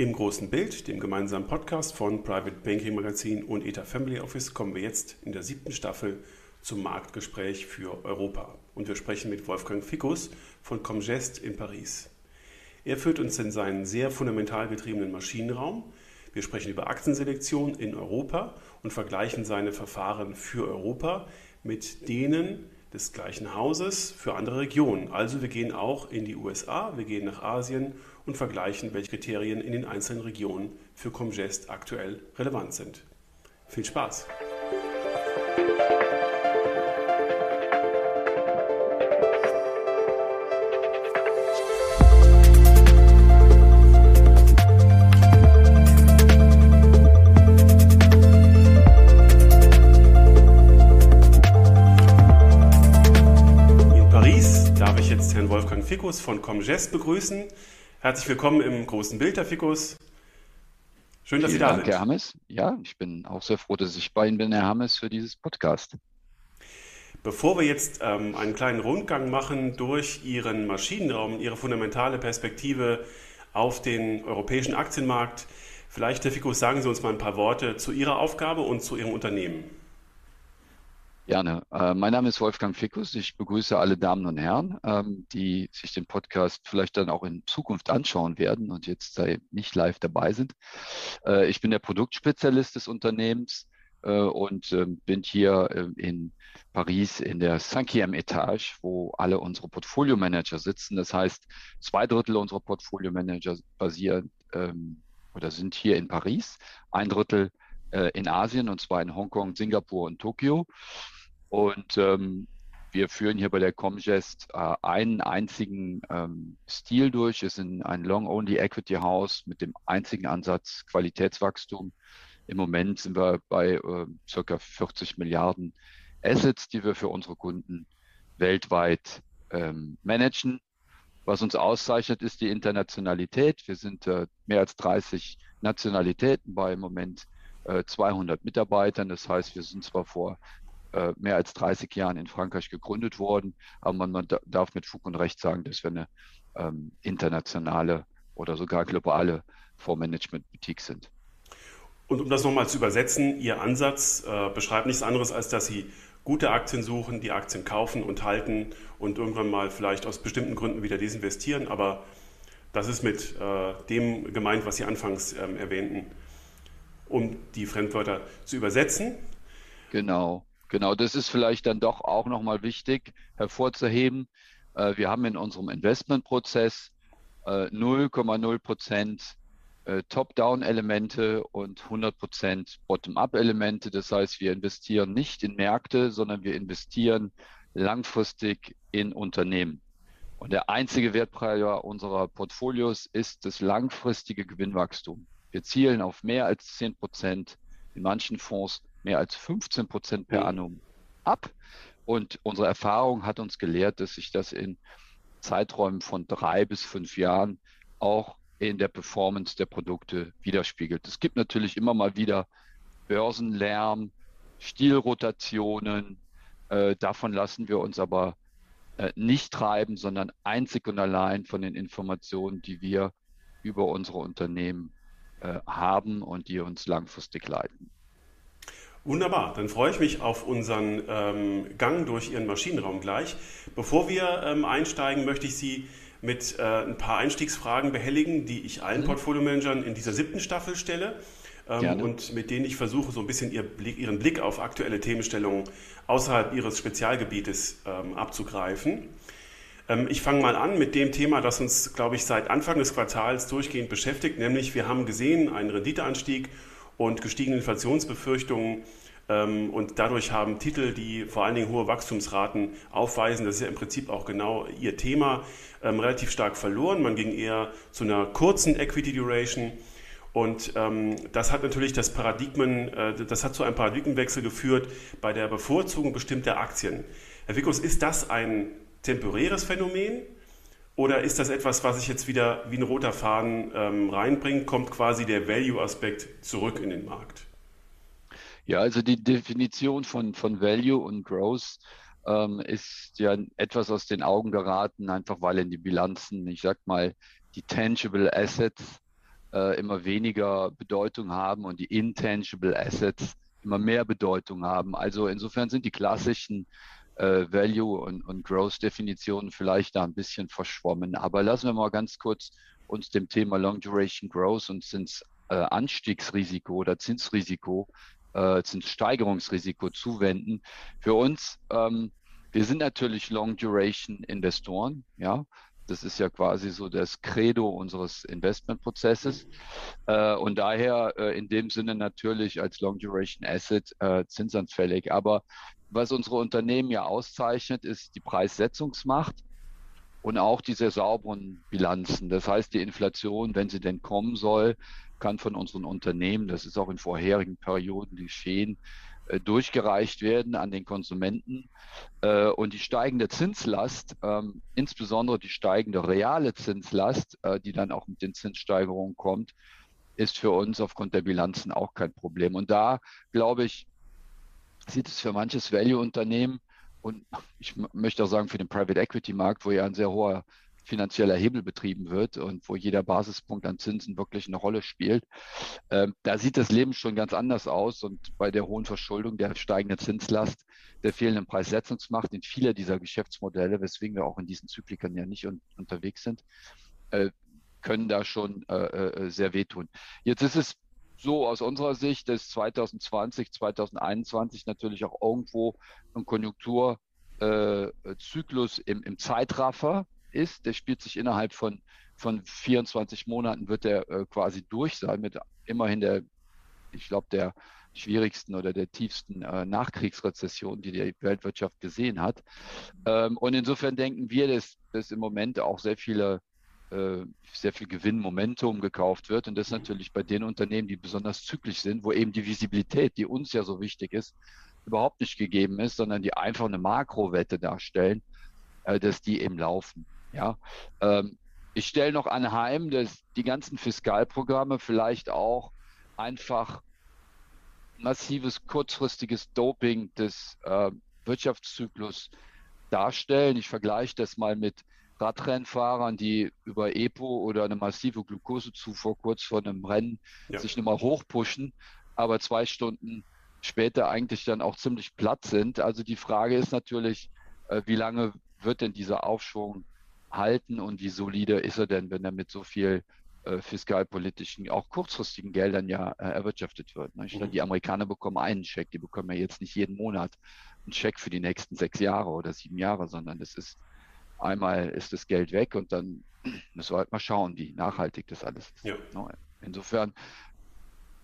Im großen Bild, dem gemeinsamen Podcast von Private Banking Magazin und ETA Family Office, kommen wir jetzt in der siebten Staffel zum Marktgespräch für Europa. Und wir sprechen mit Wolfgang Fickus von Comgest in Paris. Er führt uns in seinen sehr fundamental getriebenen Maschinenraum. Wir sprechen über Aktienselektion in Europa und vergleichen seine Verfahren für Europa mit denen des gleichen Hauses für andere Regionen. Also wir gehen auch in die USA, wir gehen nach Asien und vergleichen, welche Kriterien in den einzelnen Regionen für Comgest aktuell relevant sind. Viel Spaß! Fikus von Comgest begrüßen. Herzlich willkommen im großen Bild, Herr Fikus. Schön, dass Vielen Sie da Dank, sind. Herr Hammes. Ja, ich bin auch sehr froh, dass ich bei Ihnen bin, Herr Hammes, für dieses Podcast. Bevor wir jetzt ähm, einen kleinen Rundgang machen durch Ihren Maschinenraum, Ihre fundamentale Perspektive auf den europäischen Aktienmarkt, vielleicht, Herr Fikus, sagen Sie uns mal ein paar Worte zu Ihrer Aufgabe und zu Ihrem Unternehmen. Gerne. Äh, mein Name ist Wolfgang Fickus. Ich begrüße alle Damen und Herren, ähm, die sich den Podcast vielleicht dann auch in Zukunft anschauen werden und jetzt nicht live dabei sind. Äh, ich bin der Produktspezialist des Unternehmens äh, und ähm, bin hier ähm, in Paris in der cinquième Etage, wo alle unsere Portfolio-Manager sitzen. Das heißt, zwei Drittel unserer Portfolio-Manager basieren oder sind hier in Paris, ein Drittel in Asien und zwar in Hongkong, Singapur und Tokio. Und ähm, wir führen hier bei der Comgest äh, einen einzigen ähm, Stil durch. Es ist ein Long-Only Equity House mit dem einzigen Ansatz Qualitätswachstum. Im Moment sind wir bei äh, circa 40 Milliarden Assets, die wir für unsere Kunden weltweit ähm, managen. Was uns auszeichnet, ist die Internationalität. Wir sind äh, mehr als 30 Nationalitäten bei im Moment 200 äh, Mitarbeitern. Das heißt, wir sind zwar vor äh, mehr als 30 Jahren in Frankreich gegründet worden. Aber man, man darf mit Fug und Recht sagen, dass wir eine ähm, internationale oder sogar globale Fondsmanagement-Boutique sind. Und um das nochmal zu übersetzen, Ihr Ansatz äh, beschreibt nichts anderes, als dass Sie gute Aktien suchen, die Aktien kaufen und halten und irgendwann mal vielleicht aus bestimmten Gründen wieder desinvestieren. Aber das ist mit äh, dem gemeint, was Sie anfangs ähm, erwähnten, um die Fremdwörter zu übersetzen. Genau. Genau, das ist vielleicht dann doch auch nochmal wichtig hervorzuheben. Äh, wir haben in unserem Investmentprozess 0,0 äh, Prozent äh, Top-Down-Elemente und 100 Prozent Bottom-up-Elemente. Das heißt, wir investieren nicht in Märkte, sondern wir investieren langfristig in Unternehmen. Und der einzige Wertpreis unserer Portfolios ist das langfristige Gewinnwachstum. Wir zielen auf mehr als 10 Prozent in manchen Fonds mehr als 15 Prozent per annum ab. Und unsere Erfahrung hat uns gelehrt, dass sich das in Zeiträumen von drei bis fünf Jahren auch in der Performance der Produkte widerspiegelt. Es gibt natürlich immer mal wieder Börsenlärm, Stilrotationen. Äh, davon lassen wir uns aber äh, nicht treiben, sondern einzig und allein von den Informationen, die wir über unsere Unternehmen äh, haben und die uns langfristig leiten. Wunderbar, dann freue ich mich auf unseren ähm, Gang durch Ihren Maschinenraum gleich. Bevor wir ähm, einsteigen, möchte ich Sie mit äh, ein paar Einstiegsfragen behelligen, die ich allen mhm. Portfolio-Managern in dieser siebten Staffel stelle ähm, und mit denen ich versuche, so ein bisschen ihr Blick, Ihren Blick auf aktuelle Themenstellungen außerhalb Ihres Spezialgebietes ähm, abzugreifen. Ähm, ich fange mal an mit dem Thema, das uns, glaube ich, seit Anfang des Quartals durchgehend beschäftigt, nämlich wir haben gesehen einen Renditeanstieg und gestiegene Inflationsbefürchtungen. Ähm, und dadurch haben Titel, die vor allen Dingen hohe Wachstumsraten aufweisen, das ist ja im Prinzip auch genau ihr Thema, ähm, relativ stark verloren. Man ging eher zu einer kurzen Equity Duration. Und ähm, das hat natürlich das Paradigmen, äh, das hat zu einem Paradigmenwechsel geführt bei der Bevorzugung bestimmter Aktien. Herr Wickos, ist das ein temporäres Phänomen oder ist das etwas, was sich jetzt wieder wie ein roter Faden ähm, reinbringt? Kommt quasi der Value-Aspekt zurück in den Markt? Ja, also die Definition von, von Value und Growth ähm, ist ja etwas aus den Augen geraten, einfach weil in die Bilanzen, ich sag mal, die Tangible Assets äh, immer weniger Bedeutung haben und die Intangible Assets immer mehr Bedeutung haben. Also insofern sind die klassischen äh, Value- und, und Growth-Definitionen vielleicht da ein bisschen verschwommen. Aber lassen wir mal ganz kurz uns dem Thema Long Duration Growth und Zins, äh, oder Zinsrisiko, äh, Zinssteigerungsrisiko zuwenden. Für uns, ähm, wir sind natürlich Long Duration Investoren, ja. Das ist ja quasi so das Credo unseres Investmentprozesses. Äh, und daher äh, in dem Sinne natürlich als Long Duration Asset äh, zinsanfällig. Aber was unsere Unternehmen ja auszeichnet, ist die Preissetzungsmacht und auch diese sauberen Bilanzen. Das heißt, die Inflation, wenn sie denn kommen soll, kann von unseren Unternehmen, das ist auch in vorherigen Perioden geschehen, äh, durchgereicht werden an den Konsumenten. Äh, und die steigende Zinslast, ähm, insbesondere die steigende reale Zinslast, äh, die dann auch mit den Zinssteigerungen kommt, ist für uns aufgrund der Bilanzen auch kein Problem. Und da, glaube ich, sieht es für manches Value-Unternehmen und ich möchte auch sagen für den Private Equity Markt, wo ja ein sehr hoher finanzieller Hebel betrieben wird und wo jeder Basispunkt an Zinsen wirklich eine Rolle spielt. Ähm, da sieht das Leben schon ganz anders aus und bei der hohen Verschuldung, der steigenden Zinslast, der fehlenden Preissetzungsmacht in vieler dieser Geschäftsmodelle, weswegen wir auch in diesen Zyklikern ja nicht un unterwegs sind, äh, können da schon äh, äh, sehr wehtun. Jetzt ist es so aus unserer Sicht, dass 2020, 2021 natürlich auch irgendwo ein Konjunkturzyklus im, im Zeitraffer ist. Der spielt sich innerhalb von, von 24 Monaten, wird der äh, quasi durch sein mit immerhin der, ich glaube, der schwierigsten oder der tiefsten äh, Nachkriegsrezession, die die Weltwirtschaft gesehen hat. Ähm, und insofern denken wir, dass, dass im Moment auch sehr viele äh, sehr viel Gewinnmomentum gekauft wird. Und das natürlich bei den Unternehmen, die besonders zyklisch sind, wo eben die Visibilität, die uns ja so wichtig ist, überhaupt nicht gegeben ist, sondern die einfach eine Makrowette darstellen, äh, dass die eben laufen. Ja, ähm, ich stelle noch anheim, dass die ganzen Fiskalprogramme vielleicht auch einfach massives kurzfristiges Doping des äh, Wirtschaftszyklus darstellen. Ich vergleiche das mal mit Radrennfahrern, die über EPO oder eine massive Glukosezufuhr kurz vor einem Rennen ja. sich nochmal hochpushen, aber zwei Stunden später eigentlich dann auch ziemlich platt sind. Also die Frage ist natürlich, äh, wie lange wird denn dieser Aufschwung halten und wie solide ist er denn, wenn er mit so viel äh, fiskalpolitischen, auch kurzfristigen Geldern ja äh, erwirtschaftet wird. Ne? Mhm. Die Amerikaner bekommen einen Scheck, die bekommen ja jetzt nicht jeden Monat einen Scheck für die nächsten sechs Jahre oder sieben Jahre, sondern das ist einmal ist das Geld weg und dann müssen wir halt mal schauen, wie nachhaltig das alles ist. Ja. Ne? Insofern,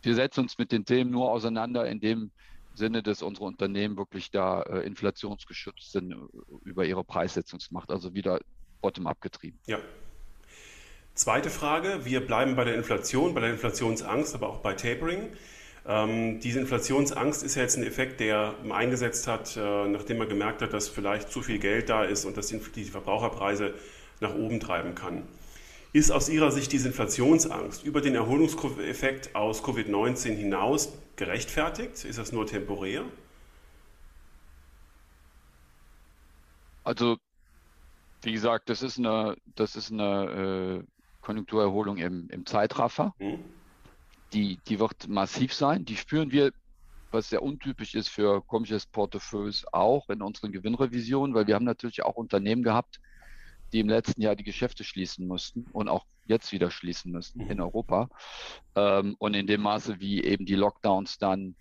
wir setzen uns mit den Themen nur auseinander in dem Sinne, dass unsere Unternehmen wirklich da äh, inflationsgeschützt sind äh, über ihre Preissetzungsmacht, also wieder bottom-up getrieben. Ja. Zweite Frage, wir bleiben bei der Inflation, bei der Inflationsangst, aber auch bei Tapering. Ähm, diese Inflationsangst ist ja jetzt ein Effekt, der eingesetzt hat, äh, nachdem man gemerkt hat, dass vielleicht zu viel Geld da ist und das die, Verbraucherpreise nach oben treiben kann. Ist aus Ihrer Sicht diese Inflationsangst über den Erholungseffekt aus Covid-19 hinaus gerechtfertigt? Ist das nur temporär? Also, wie gesagt, das ist eine, das ist eine äh, Konjunkturerholung im, im Zeitraffer. Hm. Die, die wird massiv sein. Die spüren wir, was sehr untypisch ist für komisches Portefeuilles, auch in unseren Gewinnrevisionen, weil wir haben natürlich auch Unternehmen gehabt, die im letzten Jahr die Geschäfte schließen mussten und auch jetzt wieder schließen müssen mhm. in Europa. Ähm, und in dem Maße, wie eben die Lockdowns dann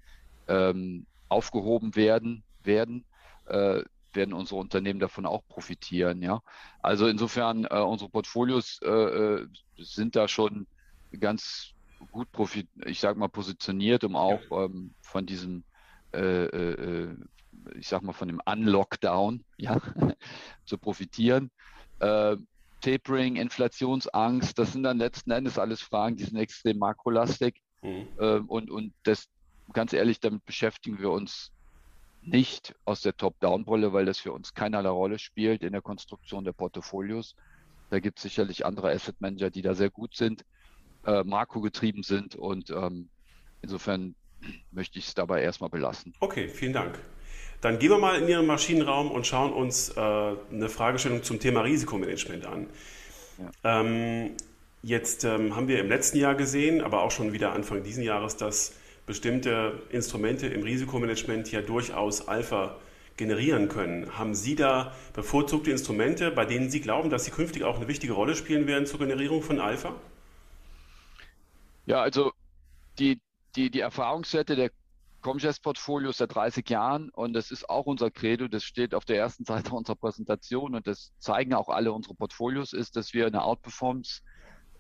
ähm, aufgehoben werden, werden, äh, werden unsere Unternehmen davon auch profitieren. Ja, also insofern äh, unsere Portfolios äh, äh sind da schon ganz gut profit, ich sag mal positioniert, um auch ähm, von diesem äh, äh, ich sag mal, von dem Unlockdown ja, zu profitieren. Äh, Tapering, Inflationsangst, das sind dann letzten Endes alles Fragen, die sind extrem makrolastig. Mhm. Äh, und, und das, ganz ehrlich, damit beschäftigen wir uns nicht aus der Top-Down-Rolle, weil das für uns keinerlei Rolle spielt in der Konstruktion der Portfolios. Da gibt es sicherlich andere Asset Manager, die da sehr gut sind, äh, makrogetrieben sind und ähm, insofern möchte ich es dabei erstmal belassen. Okay, vielen Dank. Dann gehen wir mal in Ihren Maschinenraum und schauen uns äh, eine Fragestellung zum Thema Risikomanagement an. Ja. Ähm, Jetzt ähm, haben wir im letzten Jahr gesehen, aber auch schon wieder Anfang dieses Jahres, dass bestimmte Instrumente im Risikomanagement ja durchaus Alpha generieren können. Haben Sie da bevorzugte Instrumente, bei denen Sie glauben, dass sie künftig auch eine wichtige Rolle spielen werden zur Generierung von Alpha? Ja, also die, die, die Erfahrungswerte der Comgest-Portfolios seit 30 Jahren und das ist auch unser Credo, das steht auf der ersten Seite unserer Präsentation und das zeigen auch alle unsere Portfolios, ist, dass wir eine Outperformance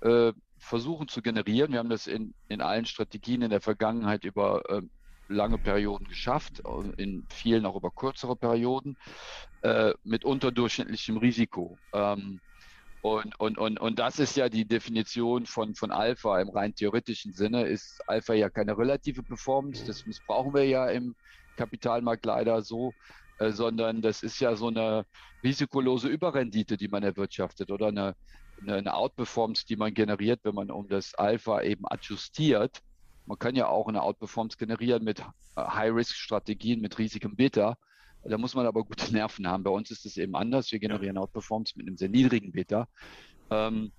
äh, versuchen zu generieren. Wir haben das in, in allen Strategien in der Vergangenheit über äh, lange Perioden geschafft, in vielen auch über kürzere Perioden, äh, mit unterdurchschnittlichem Risiko. Ähm, und, und, und, und das ist ja die Definition von, von Alpha im rein theoretischen Sinne. Ist Alpha ja keine relative Performance, das missbrauchen wir ja im Kapitalmarkt leider so, äh, sondern das ist ja so eine risikolose Überrendite, die man erwirtschaftet oder eine, eine, eine Outperformance, die man generiert, wenn man um das Alpha eben adjustiert. Man kann ja auch eine Outperformance generieren mit äh, High-Risk-Strategien, mit riesigem Beta. Da muss man aber gute Nerven haben. Bei uns ist es eben anders. Wir generieren Outperformance mit einem sehr niedrigen Beta. Ähm,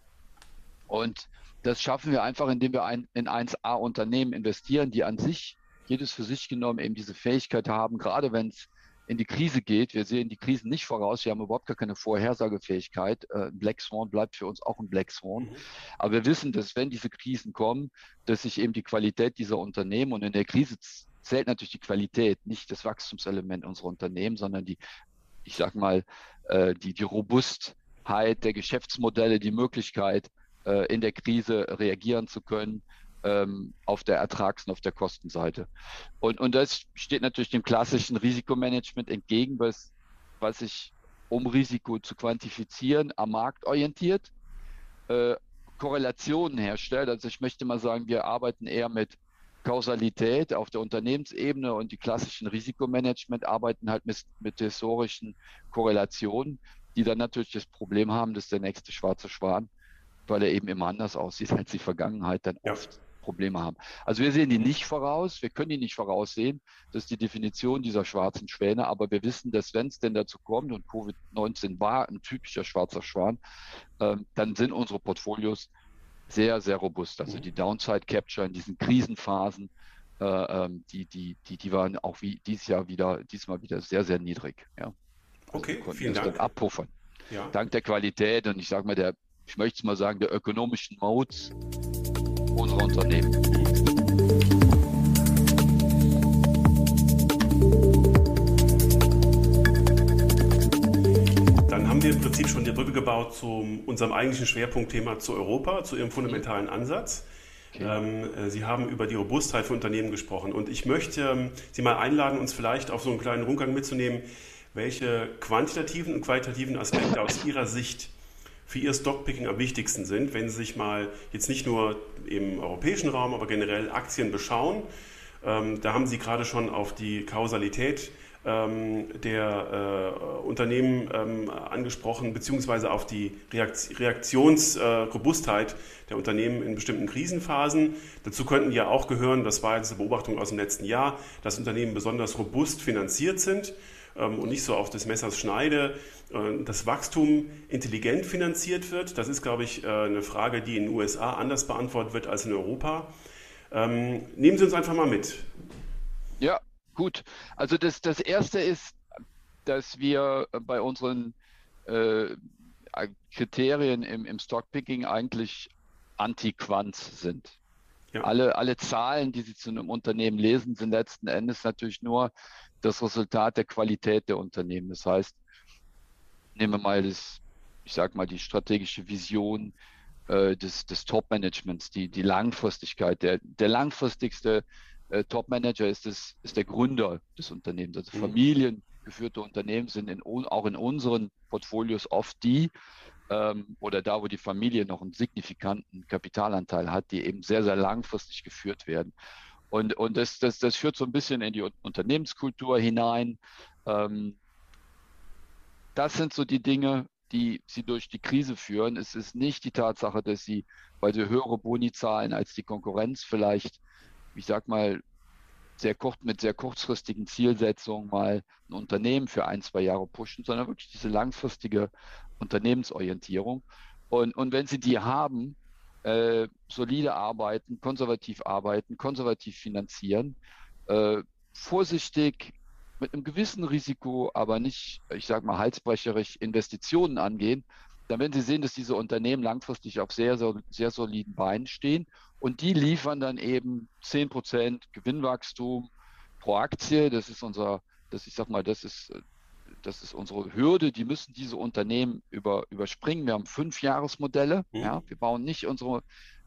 und das schaffen wir einfach, indem wir ein, in 1A-Unternehmen investieren, die an sich, jedes für sich genommen, eben diese Fähigkeit haben, gerade wenn es in die Krise geht. Wir sehen die Krisen nicht voraus. Wir haben überhaupt gar keine Vorhersagefähigkeit. Äh, Black Swan bleibt für uns auch ein Black Swan. Mhm. Aber wir wissen, dass wenn diese Krisen kommen, dass sich eben die Qualität dieser Unternehmen und in der Krise zählt natürlich die Qualität, nicht das Wachstumselement unserer Unternehmen, sondern die, ich sag mal, äh, die, die Robustheit der Geschäftsmodelle, die Möglichkeit, äh, in der Krise reagieren zu können ähm, auf der Ertrags- und auf der Kostenseite. Und, und das steht natürlich dem klassischen Risikomanagement entgegen, was, was sich um Risiko zu quantifizieren, am Markt orientiert, äh, Korrelationen herstellt. Also ich möchte mal sagen, wir arbeiten eher mit Kausalität auf der Unternehmensebene und die klassischen Risikomanagement arbeiten halt mit, mit historischen Korrelationen, die dann natürlich das Problem haben, dass der nächste schwarze Schwan, weil er eben immer anders aussieht als die Vergangenheit, dann ja. oft Probleme haben. Also wir sehen die nicht voraus, wir können die nicht voraussehen. Das ist die Definition dieser schwarzen Schwäne, aber wir wissen, dass wenn es denn dazu kommt, und Covid-19 war ein typischer schwarzer Schwan, ähm, dann sind unsere Portfolios sehr, sehr robust. Also die Downside Capture in diesen Krisenphasen, äh, ähm, die, die, die, die waren auch wie dieses Jahr wieder, diesmal wieder sehr, sehr niedrig. Ja. Okay, also vielen Dank. Abpuffern. Ja. Dank der Qualität und ich sage mal, der, ich möchte es mal sagen, der ökonomischen Modes unserer Unternehmen. Wir im Prinzip schon die Brücke gebaut zu unserem eigentlichen Schwerpunktthema zu Europa, zu Ihrem fundamentalen Ansatz. Okay. Ähm, äh, Sie haben über die Robustheit von Unternehmen gesprochen und ich möchte ähm, Sie mal einladen, uns vielleicht auf so einen kleinen Rundgang mitzunehmen, welche quantitativen und qualitativen Aspekte aus Ihrer Sicht für Ihr Stockpicking am wichtigsten sind, wenn Sie sich mal jetzt nicht nur im europäischen Raum, aber generell Aktien beschauen. Ähm, da haben Sie gerade schon auf die Kausalität ähm, der äh, Unternehmen ähm, angesprochen, beziehungsweise auf die Reaktionsrobustheit äh, der Unternehmen in bestimmten Krisenphasen. Dazu könnten ja auch gehören, das war jetzt eine Beobachtung aus dem letzten Jahr, dass Unternehmen besonders robust finanziert sind ähm, und nicht so auf des Messers Schneide äh, das Wachstum intelligent finanziert wird. Das ist, glaube ich, äh, eine Frage, die in den USA anders beantwortet wird als in Europa. Ähm, nehmen Sie uns einfach mal mit. Gut, also das, das Erste ist, dass wir bei unseren äh, Kriterien im, im Stockpicking eigentlich anti-Quant sind. Ja. Alle, alle Zahlen, die Sie zu einem Unternehmen lesen, sind letzten Endes natürlich nur das Resultat der Qualität der Unternehmen. Das heißt, nehmen wir mal das, ich sage mal, die strategische Vision äh, des, des Top-Managements, die, die Langfristigkeit. Der, der langfristigste äh, Top-Manager ist, das, ist der Gründer des Unternehmens. Also mhm. familiengeführte Unternehmen sind in, auch in unseren Portfolios oft die, ähm, oder da, wo die Familie noch einen signifikanten Kapitalanteil hat, die eben sehr, sehr langfristig geführt werden. Und, und das, das, das führt so ein bisschen in die Unternehmenskultur hinein. Ähm, das sind so die Dinge, die sie durch die Krise führen. Es ist nicht die Tatsache, dass sie, weil sie höhere Boni zahlen als die Konkurrenz vielleicht ich sag mal, sehr kurz, mit sehr kurzfristigen Zielsetzungen mal ein Unternehmen für ein, zwei Jahre pushen, sondern wirklich diese langfristige Unternehmensorientierung. Und, und wenn Sie die haben, äh, solide arbeiten, konservativ arbeiten, konservativ finanzieren, äh, vorsichtig mit einem gewissen Risiko, aber nicht, ich sage mal, halsbrecherisch Investitionen angehen, dann werden Sie sehen, dass diese Unternehmen langfristig auf sehr, sehr, sehr soliden Beinen stehen und die liefern dann eben 10 Prozent Gewinnwachstum pro Aktie. Das ist unser, das ich sag mal, das ist, das ist unsere Hürde. Die müssen diese Unternehmen über, überspringen. Wir haben fünf Jahresmodelle. Mhm. Ja, wir bauen nicht unsere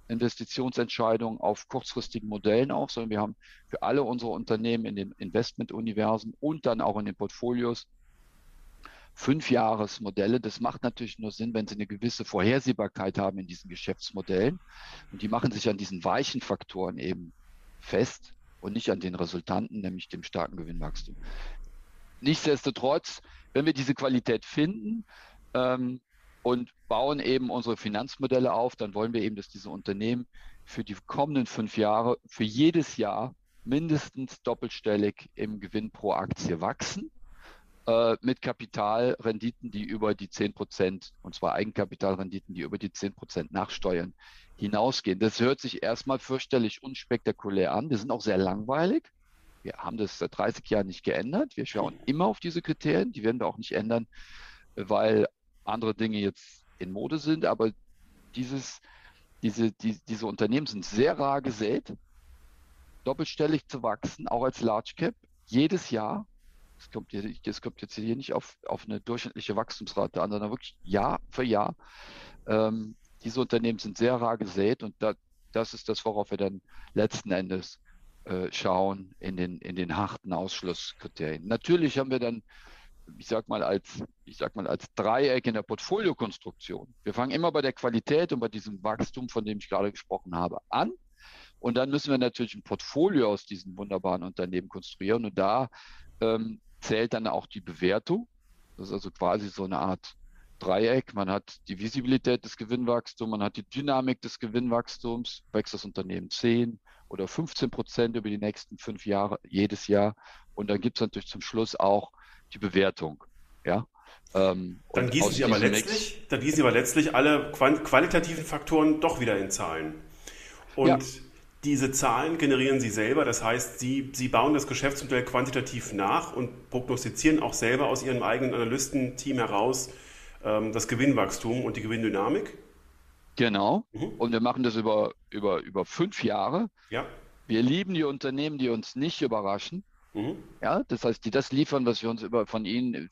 Investitionsentscheidungen auf kurzfristigen Modellen auf, sondern wir haben für alle unsere Unternehmen in den Investmentuniversen und dann auch in den Portfolios Fünfjahresmodelle. Das macht natürlich nur Sinn, wenn Sie eine gewisse Vorhersehbarkeit haben in diesen Geschäftsmodellen. Und die machen sich an diesen weichen Faktoren eben fest und nicht an den Resultanten, nämlich dem starken Gewinnwachstum. Nichtsdestotrotz, wenn wir diese Qualität finden, ähm, und bauen eben unsere Finanzmodelle auf, dann wollen wir eben, dass diese Unternehmen für die kommenden fünf Jahre, für jedes Jahr mindestens doppelstellig im Gewinn pro Aktie wachsen, äh, mit Kapitalrenditen, die über die 10 Prozent, und zwar Eigenkapitalrenditen, die über die 10 Prozent nachsteuern, hinausgehen. Das hört sich erstmal fürchterlich unspektakulär an. Wir sind auch sehr langweilig. Wir haben das seit 30 Jahren nicht geändert. Wir schauen immer auf diese Kriterien. Die werden wir auch nicht ändern, weil andere Dinge jetzt in Mode sind, aber dieses, diese, die, diese Unternehmen sind sehr rar gesät, doppelstellig zu wachsen, auch als Large Cap, jedes Jahr. Das kommt, hier, das kommt jetzt hier nicht auf, auf eine durchschnittliche Wachstumsrate an, sondern wirklich Jahr für Jahr. Ähm, diese Unternehmen sind sehr rar gesät und da, das ist das, worauf wir dann letzten Endes äh, schauen in den, in den harten Ausschlusskriterien. Natürlich haben wir dann ich sag mal, als, ich sag mal, als Dreieck in der Portfoliokonstruktion. Wir fangen immer bei der Qualität und bei diesem Wachstum, von dem ich gerade gesprochen habe, an. Und dann müssen wir natürlich ein Portfolio aus diesen wunderbaren Unternehmen konstruieren. Und da ähm, zählt dann auch die Bewertung. Das ist also quasi so eine Art Dreieck. Man hat die Visibilität des Gewinnwachstums, man hat die Dynamik des Gewinnwachstums, wächst das Unternehmen 10 oder 15 Prozent über die nächsten fünf Jahre, jedes Jahr. Und dann gibt es natürlich zum Schluss auch die Bewertung. Ja? Ähm, dann, gießen Sie aber letztlich, dann gießen Sie aber letztlich alle qualitativen Faktoren doch wieder in Zahlen. Und ja. Diese Zahlen generieren Sie selber. Das heißt, Sie, Sie bauen das Geschäftsmodell quantitativ nach und prognostizieren auch selber aus Ihrem eigenen Analystenteam heraus ähm, das Gewinnwachstum und die Gewinndynamik. Genau. Mhm. Und wir machen das über, über, über fünf Jahre. Ja. Wir lieben die Unternehmen, die uns nicht überraschen. Mhm. Ja, das heißt, die das liefern, was wir uns über, von ihnen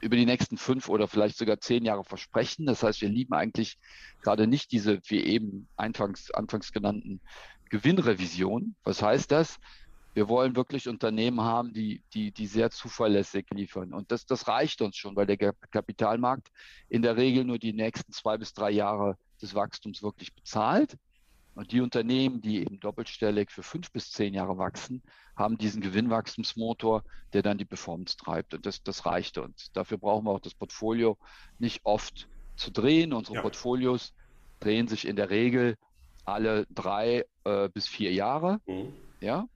über die nächsten fünf oder vielleicht sogar zehn Jahre versprechen. Das heißt, wir lieben eigentlich gerade nicht diese, wie eben anfangs, anfangs genannten Gewinnrevision. Was heißt das? Wir wollen wirklich Unternehmen haben, die, die, die sehr zuverlässig liefern. Und das, das reicht uns schon, weil der Kapitalmarkt in der Regel nur die nächsten zwei bis drei Jahre des Wachstums wirklich bezahlt. Und die Unternehmen, die eben doppelstellig für fünf bis zehn Jahre wachsen, haben diesen Gewinnwachstumsmotor, der dann die Performance treibt. Und das, das reicht uns. Dafür brauchen wir auch das Portfolio nicht oft zu drehen. Unsere ja. Portfolios drehen sich in der Regel alle drei äh, bis vier Jahre. Mhm. Ja,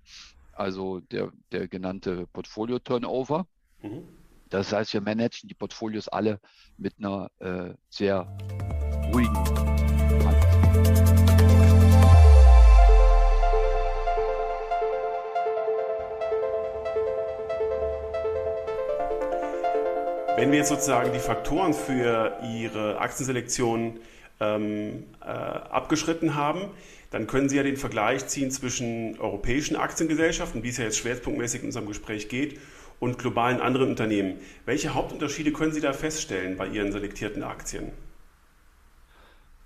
also der, der genannte Portfolio-Turnover. Mhm. Das heißt, wir managen die Portfolios alle mit einer äh, sehr ruhigen Hand. Wenn wir jetzt sozusagen die Faktoren für Ihre Aktienselektion ähm, äh, abgeschritten haben, dann können Sie ja den Vergleich ziehen zwischen europäischen Aktiengesellschaften, wie es ja jetzt schwerpunktmäßig in unserem Gespräch geht, und globalen anderen Unternehmen. Welche Hauptunterschiede können Sie da feststellen bei Ihren selektierten Aktien?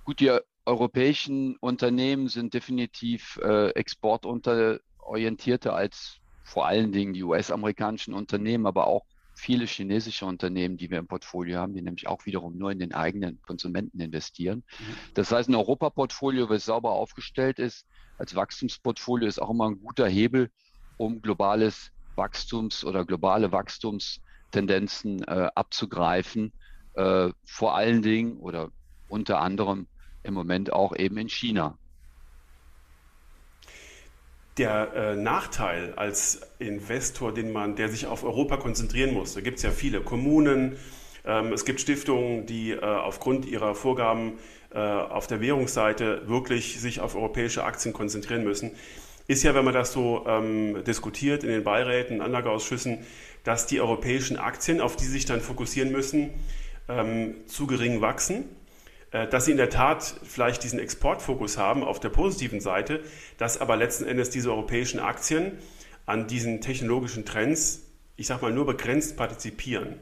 Gut, die europäischen Unternehmen sind definitiv äh, exportorientierter als vor allen Dingen die US-amerikanischen Unternehmen, aber auch viele chinesische Unternehmen, die wir im Portfolio haben, die nämlich auch wiederum nur in den eigenen Konsumenten investieren. Mhm. Das heißt, ein Europaportfolio, was sauber aufgestellt ist, als Wachstumsportfolio ist auch immer ein guter Hebel, um globales Wachstums- oder globale Wachstumstendenzen äh, abzugreifen. Äh, vor allen Dingen oder unter anderem im Moment auch eben in China. Der äh, Nachteil als Investor, den man, der sich auf Europa konzentrieren muss, da gibt es ja viele Kommunen, Ähm, es gibt Stiftungen, die äh, aufgrund ihrer Vorgaben äh, auf der Währungsseite wirklich sich auf europäische Aktien konzentrieren müssen. Ist ja, wenn man das so ähm, diskutiert in den Beiräten, Anlageausschüssen, dass die europäischen Aktien, auf die sie sich dann fokussieren müssen, ähm, zu gering wachsen dass sie in der Tat vielleicht diesen Exportfokus haben auf der positiven Seite, dass aber letzten Endes diese europäischen Aktien an diesen technologischen Trends, ich sage mal, nur begrenzt partizipieren.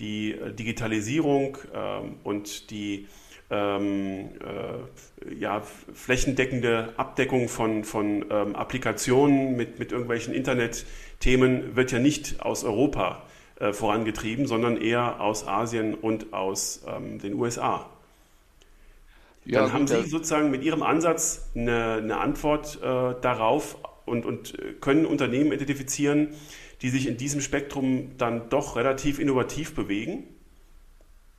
Die äh, Digitalisierung ähm, und die ähm, äh, ja, flächendeckende Abdeckung von, von ähm, Applikationen mit, mit irgendwelchen Internetthemen wird ja nicht aus Europa äh, vorangetrieben, sondern eher aus Asien und aus ähm, den USA. Ja, Dann haben Sie sozusagen mit Ihrem Ansatz eine, eine Antwort äh, darauf und, und können Unternehmen identifizieren, die sich in diesem Spektrum dann doch relativ innovativ bewegen?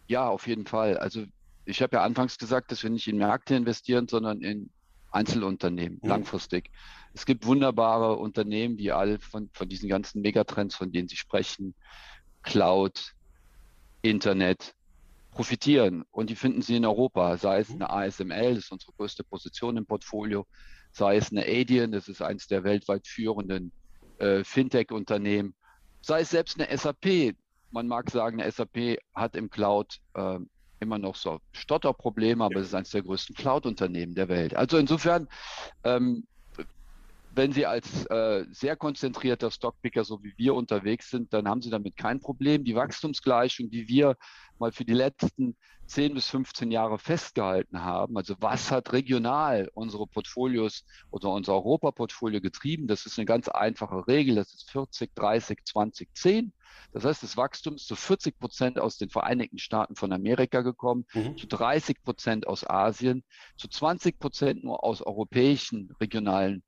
Ja, auf jeden Fall. Also ich habe ja anfangs gesagt, dass wir nicht in Märkte investieren, sondern in Einzelunternehmen, mhm. langfristig. Es gibt wunderbare Unternehmen, die all von, von diesen ganzen Megatrends, von denen Sie sprechen, Cloud, Internet, profitieren. Und die finden Sie in Europa, sei es mhm. eine ASML, das ist unsere größte Position im Portfolio, sei es eine Adyen, das ist eines der weltweit führenden äh, Fintech-Unternehmen, sei es selbst eine SAP. Man mag sagen, eine SAP hat im Cloud äh, immer noch so Stotterprobleme, aber es ist eines der größten Cloud-Unternehmen der Welt. Also insofern ähm, wenn Sie als äh, sehr konzentrierter Stockpicker, so wie wir unterwegs sind, dann haben Sie damit kein Problem. Die Wachstumsgleichung, die wir mal für die letzten 10 bis 15 Jahre festgehalten haben, also was hat regional unsere Portfolios oder unser Europa-Portfolio getrieben, das ist eine ganz einfache Regel, das ist 40, 30, 20, 10. Das heißt, das Wachstum ist zu 40 Prozent aus den Vereinigten Staaten von Amerika gekommen, mhm. zu 30 Prozent aus Asien, zu 20 Prozent nur aus europäischen regionalen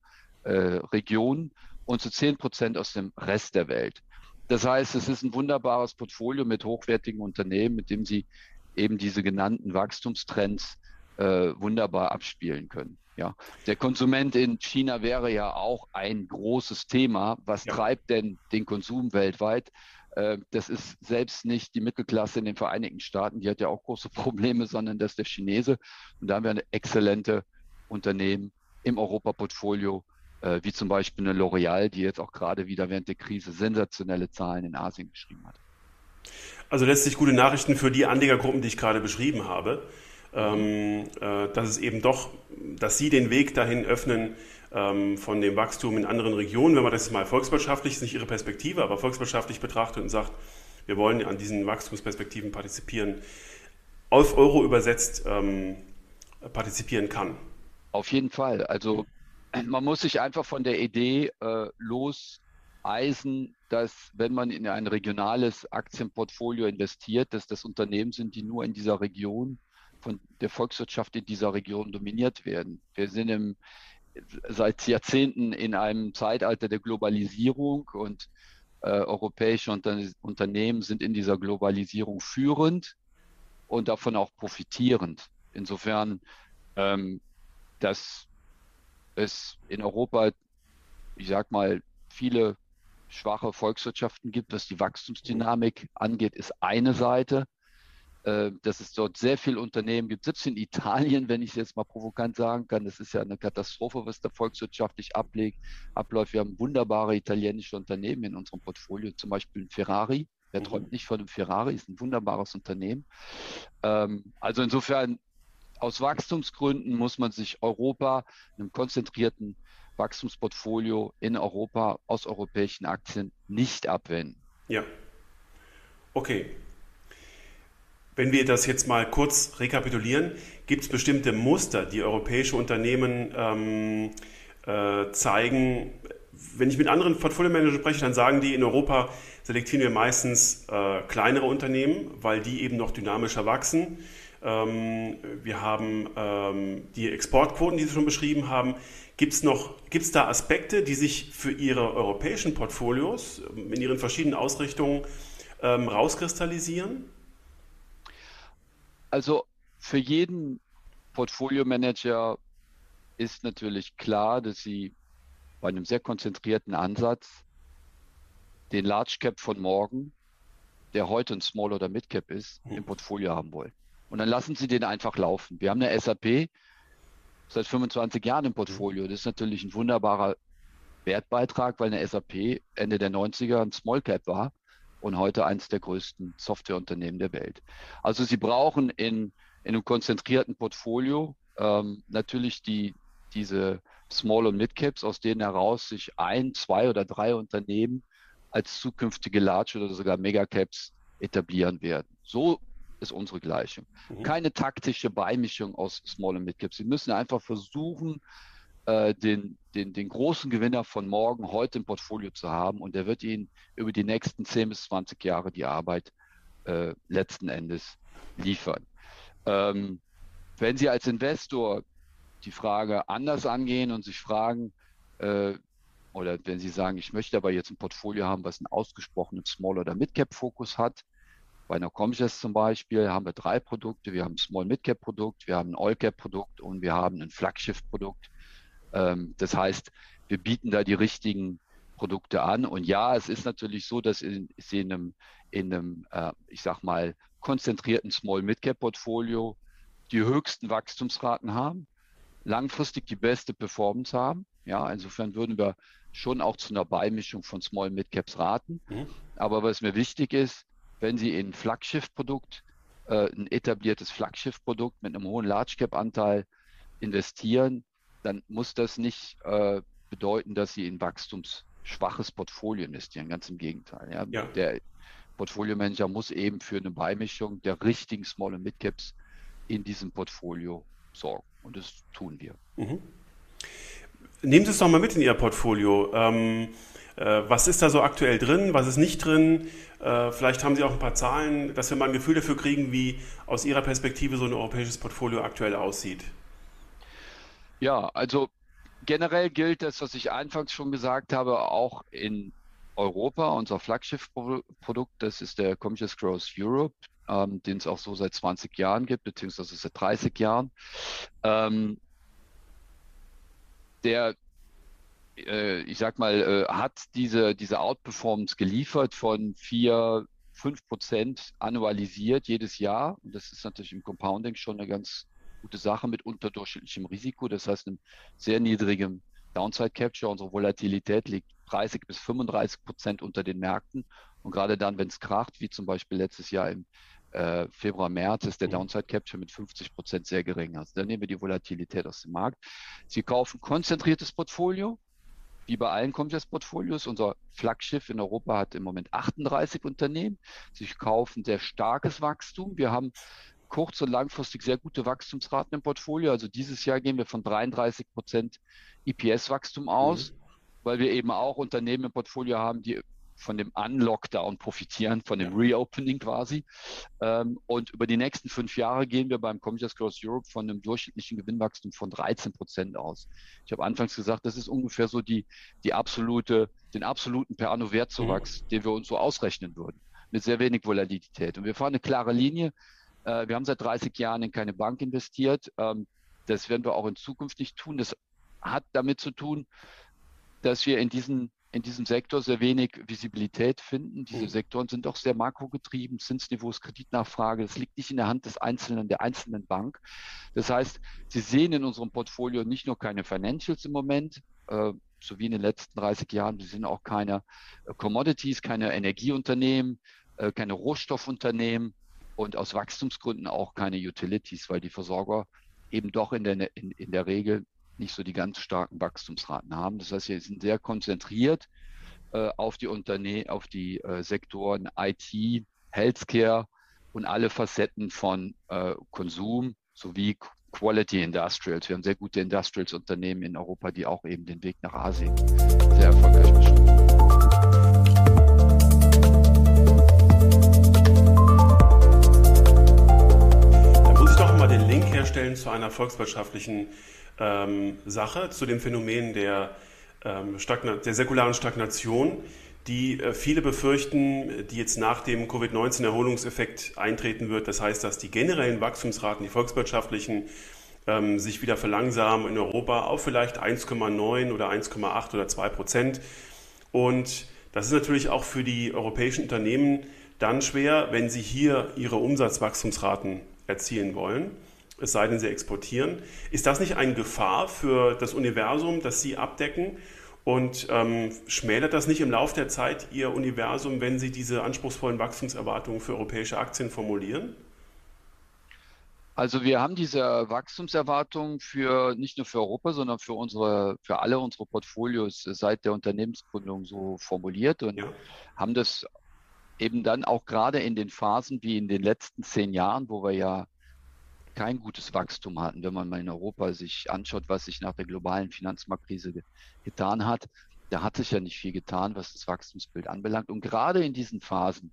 Region und zu 10 Prozent aus dem Rest der Welt. Das heißt, es ist ein wunderbares Portfolio mit hochwertigen Unternehmen, mit dem Sie eben diese genannten Wachstumstrends äh, wunderbar abspielen können. Ja, der Konsument in China wäre ja auch ein großes Thema. Was ja. treibt denn den Konsum weltweit? Äh, das ist selbst nicht die Mittelklasse in den Vereinigten Staaten, die hat ja auch große Probleme, sondern das ist der Chinese. Und da haben wir eine exzellente Unternehmen im Europaportfolio, äh, wie zum Beispiel eine L'Oreal, die jetzt auch gerade wieder während der Krise sensationelle Zahlen in Asien geschrieben hat. Also letztlich gute Nachrichten für die Anlegergruppen, die ich gerade beschrieben habe, ähm, äh, dass es eben doch, dass sie den Weg dahin öffnen ähm, von dem Wachstum in anderen Regionen, wenn man das mal volkswirtschaftlich, ist nicht ihre Perspektive, aber volkswirtschaftlich betrachtet und sagt, wir wollen an diesen Wachstumsperspektiven partizipieren, auf Euro übersetzt ähm, partizipieren kann. Auf jeden Fall. Also man muss sich einfach von der Idee äh, loseisen, dass wenn man in ein regionales Aktienportfolio investiert, dass das Unternehmen sind, die nur in dieser Region von der Volkswirtschaft in dieser Region dominiert werden. Wir sind im, seit Jahrzehnten in einem Zeitalter der Globalisierung und äh, europäische Unter Unternehmen sind in dieser Globalisierung führend und davon auch profitierend. Insofern, ähm, das es in Europa, ich sag mal, viele schwache Volkswirtschaften gibt, was die Wachstumsdynamik angeht, ist eine Seite. Äh, dass es dort sehr viele Unternehmen gibt, selbst in Italien, wenn ich es jetzt mal provokant sagen kann, das ist ja eine Katastrophe, was da volkswirtschaftlich ablegt, abläuft. Wir haben wunderbare italienische Unternehmen in unserem Portfolio, zum Beispiel ein Ferrari. Wer mhm. träumt nicht von einem Ferrari? Ist ein wunderbares Unternehmen. Ähm, also insofern aus Wachstumsgründen muss man sich Europa, einem konzentrierten Wachstumsportfolio in Europa aus europäischen Aktien nicht abwenden. Ja. Okay. Wenn wir das jetzt mal kurz rekapitulieren, gibt es bestimmte Muster, die europäische Unternehmen ähm, äh, zeigen. Wenn ich mit anderen Portfolio-Managern spreche, dann sagen die, in Europa selektieren wir meistens äh, kleinere Unternehmen, weil die eben noch dynamischer wachsen. Ähm, wir haben ähm, die Exportquoten, die Sie schon beschrieben haben. Gibt es noch, gibt da Aspekte, die sich für Ihre europäischen Portfolios ähm, in ihren verschiedenen Ausrichtungen rauskristallisieren? Also für jeden Portfolio-Manager ist natürlich klar, dass sie bei einem sehr konzentrierten Ansatz den Large Cap von morgen der heute ein Small oder Mid Cap ist, im Portfolio haben wollen. Und dann lassen Sie den einfach laufen. Wir haben eine SAP seit 25 Jahren im Portfolio. Das ist natürlich ein wunderbarer Wertbeitrag, weil eine SAP Ende der 90er ein Small Cap war und heute eines der größten Softwareunternehmen der Welt. Also Sie brauchen in, in einem konzentrierten Portfolio ähm, natürlich die, diese Small- und Mid-Caps, aus denen heraus sich ein, zwei oder drei Unternehmen als zukünftige Large- oder sogar Megacaps etablieren werden. So ist unsere Gleichung. Mhm. Keine taktische Beimischung aus Small- und Mid-Caps. Sie müssen einfach versuchen, äh, den, den, den großen Gewinner von morgen heute im Portfolio zu haben und der wird Ihnen über die nächsten 10 bis 20 Jahre die Arbeit äh, letzten Endes liefern. Ähm, wenn Sie als Investor die Frage anders angehen und sich fragen, äh, oder wenn Sie sagen, ich möchte aber jetzt ein Portfolio haben, was einen ausgesprochenen Small- oder Mid-Cap-Fokus hat, bei einer Comgest zum Beispiel haben wir drei Produkte. Wir haben ein Small-Mid-Cap-Produkt, wir haben ein All-Cap-Produkt und wir haben ein Flaggschiff-Produkt. Ähm, das heißt, wir bieten da die richtigen Produkte an. Und ja, es ist natürlich so, dass in, Sie in einem, in einem äh, ich sag mal, konzentrierten Small-Mid-Cap-Portfolio die höchsten Wachstumsraten haben, langfristig die beste Performance haben. Ja, insofern würden wir schon auch zu einer Beimischung von Small Mid Caps raten. Mhm. Aber was mir wichtig ist, wenn Sie in Flaggschiff-Produkt, äh, ein etabliertes Flaggschiff-Produkt mit einem hohen Large Cap Anteil investieren, dann muss das nicht äh, bedeuten, dass Sie in wachstumsschwaches Portfolio investieren. Ganz im Gegenteil. Ja. ja. Der Portfolio-Manager muss eben für eine Beimischung der richtigen Small- und Mid-Caps in diesem Portfolio sorgen. Und das tun wir. Mhm. Nehmen Sie es doch mal mit in Ihr Portfolio. Ähm, äh, was ist da so aktuell drin? Was ist nicht drin? Äh, vielleicht haben Sie auch ein paar Zahlen, dass wir mal ein Gefühl dafür kriegen, wie aus Ihrer Perspektive so ein europäisches Portfolio aktuell aussieht. Ja, also generell gilt das, was ich anfangs schon gesagt habe, auch in Europa. Unser Flaggschiff-Produkt, das ist der Conscious Growth Europe, ähm, den es auch so seit 20 Jahren gibt, beziehungsweise seit 30 Jahren. Ähm, der, äh, ich sag mal, äh, hat diese, diese Outperformance geliefert von 4, 5 Prozent annualisiert jedes Jahr. Und das ist natürlich im Compounding schon eine ganz gute Sache mit unterdurchschnittlichem Risiko, das heißt einem sehr niedrigem Downside Capture. Unsere Volatilität liegt 30 bis 35 Prozent unter den Märkten. Und gerade dann, wenn es kracht, wie zum Beispiel letztes Jahr im äh, Februar, März, ist der mhm. Downside Capture mit 50 Prozent sehr gering. Also dann nehmen wir die Volatilität aus dem Markt. Sie kaufen konzentriertes Portfolio, wie bei allen Comgest-Portfolios. Unser Flaggschiff in Europa hat im Moment 38 Unternehmen. Sie kaufen sehr starkes Wachstum. Wir haben kurz- und langfristig sehr gute Wachstumsraten im Portfolio. Also dieses Jahr gehen wir von 33 Prozent EPS-Wachstum aus, mhm. weil wir eben auch Unternehmen im Portfolio haben, die von dem Unlockdown profitieren, von dem Reopening quasi. Ähm, und über die nächsten fünf Jahre gehen wir beim Commercial Growth Europe von einem durchschnittlichen Gewinnwachstum von 13 Prozent aus. Ich habe anfangs gesagt, das ist ungefähr so die, die absolute, den absoluten per anno Wertzuwachs, mhm. den wir uns so ausrechnen würden, mit sehr wenig Volatilität. Und wir fahren eine klare Linie. Äh, wir haben seit 30 Jahren in keine Bank investiert. Ähm, das werden wir auch in Zukunft nicht tun. Das hat damit zu tun, dass wir in diesen in diesem Sektor sehr wenig Visibilität finden. Diese mhm. Sektoren sind doch sehr makrogetrieben, Zinsniveaus, Kreditnachfrage. Das liegt nicht in der Hand des Einzelnen, der einzelnen Bank. Das heißt, Sie sehen in unserem Portfolio nicht nur keine Financials im Moment, äh, so wie in den letzten 30 Jahren. Sie sehen auch keine äh, Commodities, keine Energieunternehmen, äh, keine Rohstoffunternehmen und aus Wachstumsgründen auch keine Utilities, weil die Versorger eben doch in der, in, in der Regel nicht so die ganz starken Wachstumsraten haben. Das heißt, wir sind sehr konzentriert äh, auf die Unternehmen, auf die äh, Sektoren IT, Healthcare und alle Facetten von äh, Konsum sowie Quality Industrials. Wir haben sehr gute Industrials-Unternehmen in Europa, die auch eben den Weg nach Asien sehr erfolgreich beschreiten. Da muss ich doch mal den Link herstellen zu einer volkswirtschaftlichen ähm, Sache, zu dem Phänomen der, ähm, der säkularen Stagnation, die äh, viele befürchten, die jetzt nach dem Covid-19-Erholungseffekt eintreten wird. Das heißt, dass die generellen Wachstumsraten, die volkswirtschaftlichen, ähm, sich wieder verlangsamen in Europa auf vielleicht 1,9 oder 1,8 oder 2 Prozent. Und das ist natürlich auch für die europäischen Unternehmen dann schwer, wenn sie hier ihre Umsatzwachstumsraten erzielen wollen, es sei denn, sie exportieren. Ist das nicht eine Gefahr für das Universum, das Sie abdecken? Und ähm, schmälert das nicht im Laufe der Zeit Ihr Universum, wenn Sie diese anspruchsvollen Wachstumserwartungen für europäische Aktien formulieren? Also wir haben diese Wachstumserwartungen für nicht nur für Europa, sondern für unsere, für alle unsere Portfolios seit der Unternehmensgründung so formuliert und ja. haben das eben dann auch gerade in den Phasen wie in den letzten zehn Jahren, wo wir ja kein gutes Wachstum hatten, wenn man mal in Europa sich anschaut, was sich nach der globalen Finanzmarktkrise ge getan hat. Da hat sich ja nicht viel getan, was das Wachstumsbild anbelangt. Und gerade in diesen Phasen,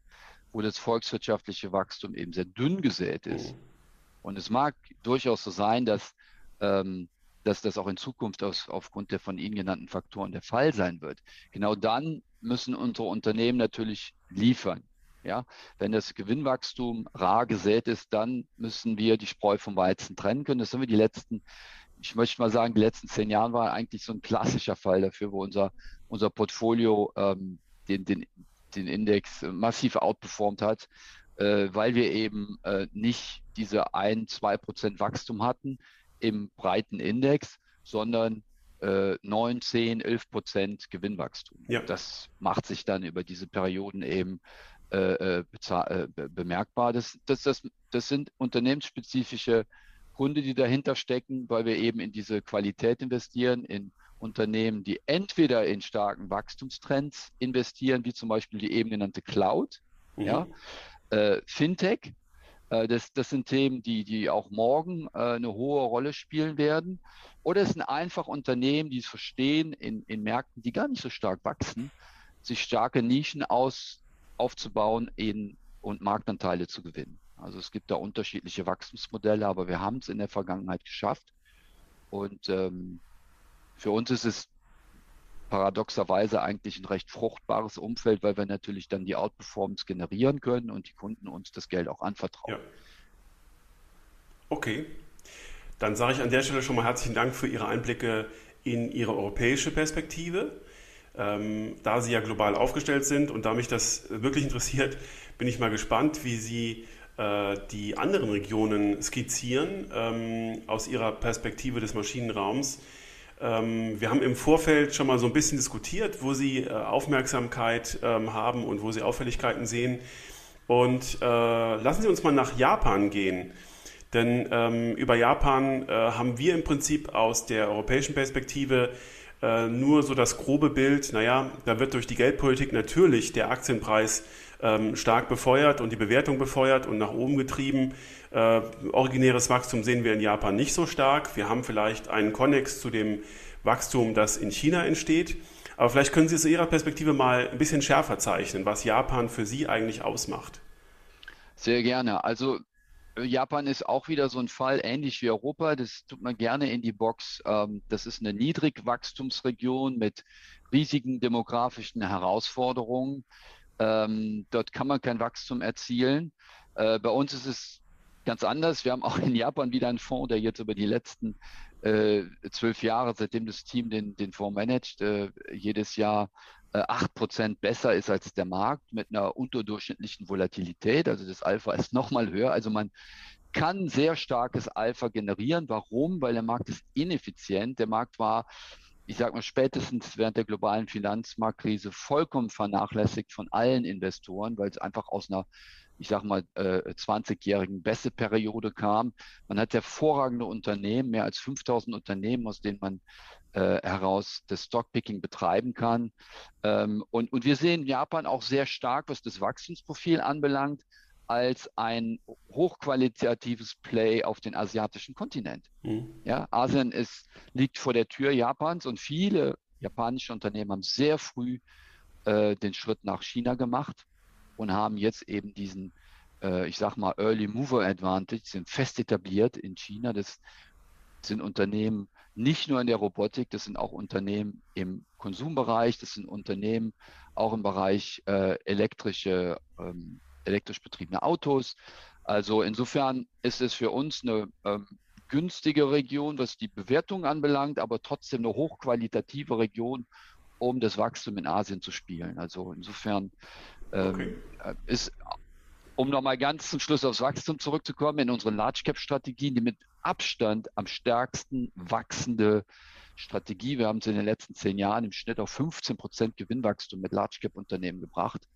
wo das volkswirtschaftliche Wachstum eben sehr dünn gesät ist, mhm. und es mag durchaus so sein, dass, ähm, dass das auch in Zukunft aus, aufgrund der von Ihnen genannten Faktoren der Fall sein wird, genau dann müssen unsere Unternehmen natürlich liefern. Ja, wenn das Gewinnwachstum rar gesät ist, dann müssen wir die Spreu vom Weizen trennen können. Das haben wir die letzten, ich möchte mal sagen, die letzten zehn Jahre war eigentlich so ein klassischer Fall dafür, wo unser, unser Portfolio ähm, den, den, den Index massiv outperformt hat, äh, weil wir eben äh, nicht diese ein, zwei Prozent Wachstum hatten im breiten Index, sondern äh, 9, 10, 11 Prozent Gewinnwachstum. Ja. Das macht sich dann über diese Perioden eben äh, äh, äh bemerkbar. Das, das, das, das sind unternehmensspezifische Gründe, die dahinter stecken, weil wir eben in diese Qualität investieren, in Unternehmen, die entweder in starken Wachstumstrends investieren, wie zum Beispiel die eben genannte Cloud, mhm. ja, äh, Fintech. Äh, das, das sind Themen, die, die auch morgen äh, eine hohe Rolle spielen werden. Oder es sind einfach Unternehmen, die es verstehen, in, in Märkten, die gar nicht so stark wachsen, sich starke Nischen aus, aufzubauen in, und Marktanteile zu gewinnen. Also es gibt da unterschiedliche Wachstumsmodelle, aber wir haben es in der Vergangenheit geschafft. Und ähm, für uns ist es paradoxerweise eigentlich ein recht fruchtbares Umfeld, weil wir natürlich dann die Outperformance generieren können und die Kunden uns das Geld auch anvertrauen. Ja. Okay, dann sage ich an der Stelle schon mal herzlichen Dank für Ihre Einblicke in Ihre europäische Perspektive. Ähm, da Sie ja global aufgestellt sind und da mich das wirklich interessiert, bin ich mal gespannt, wie Sie äh, die anderen Regionen skizzieren ähm, aus Ihrer Perspektive des Maschinenraums. Ähm, wir haben im Vorfeld schon mal so ein bisschen diskutiert, wo Sie äh, Aufmerksamkeit ähm, haben und wo Sie Auffälligkeiten sehen. Und äh, lassen Sie uns mal nach Japan gehen. Denn ähm, über Japan äh, haben wir im Prinzip aus der europäischen Perspektive äh, nur so das grobe Bild, naja, da wird durch die Geldpolitik natürlich der Aktienpreis ähm, stark befeuert und die Bewertung befeuert und nach oben getrieben. Äh, originäres Wachstum sehen wir in Japan nicht so stark. Wir haben vielleicht einen Konnex zu dem Wachstum, das in China entsteht. Aber vielleicht können Sie es aus Ihrer Perspektive mal ein bisschen schärfer zeichnen, was Japan für Sie eigentlich ausmacht. Sehr gerne. Also Japan ist auch wieder so ein Fall, ähnlich wie Europa. Das tut man gerne in die Box. Ähm, das ist eine Niedrigwachstumsregion mit riesigen demografischen Herausforderungen. Ähm, dort kann man kein Wachstum erzielen. Äh, bei uns ist es ganz anders. Wir haben auch in Japan wieder einen Fonds, der jetzt über die letzten äh, zwölf Jahre, seitdem das Team den, den Fonds managt, äh, jedes Jahr acht Prozent besser ist als der Markt mit einer unterdurchschnittlichen Volatilität. Also das Alpha ist nochmal höher. Also man kann sehr starkes Alpha generieren. Warum? Weil der Markt ist ineffizient. Der Markt war, ich sage mal, spätestens während der globalen Finanzmarktkrise vollkommen vernachlässigt von allen Investoren, weil es einfach aus einer ich sage mal, 20-jährigen Bässe-Periode kam. Man hat hervorragende Unternehmen, mehr als 5000 Unternehmen, aus denen man äh, heraus das Stockpicking betreiben kann. Ähm, und, und wir sehen Japan auch sehr stark, was das Wachstumsprofil anbelangt, als ein hochqualitatives Play auf den asiatischen Kontinent. Mhm. Ja, Asien ist, liegt vor der Tür Japans und viele japanische Unternehmen haben sehr früh äh, den Schritt nach China gemacht und haben jetzt eben diesen, äh, ich sag mal, Early Mover Advantage, sind fest etabliert in China. Das sind Unternehmen nicht nur in der Robotik, das sind auch Unternehmen im Konsumbereich, das sind Unternehmen auch im Bereich äh, elektrische, ähm, elektrisch betriebene Autos. Also insofern ist es für uns eine ähm, günstige Region, was die Bewertung anbelangt, aber trotzdem eine hochqualitative Region, um das Wachstum in Asien zu spielen. Also insofern ähm, okay. Äh, ist, um nochmal ganz zum Schluss aufs Wachstum zurückzukommen, in unseren Large Cap Strategien, die mit Abstand am stärksten wachsende Strategie. Wir haben es in den letzten zehn Jahren im Schnitt auf 15 Prozent Gewinnwachstum mit Large Cap Unternehmen gebracht.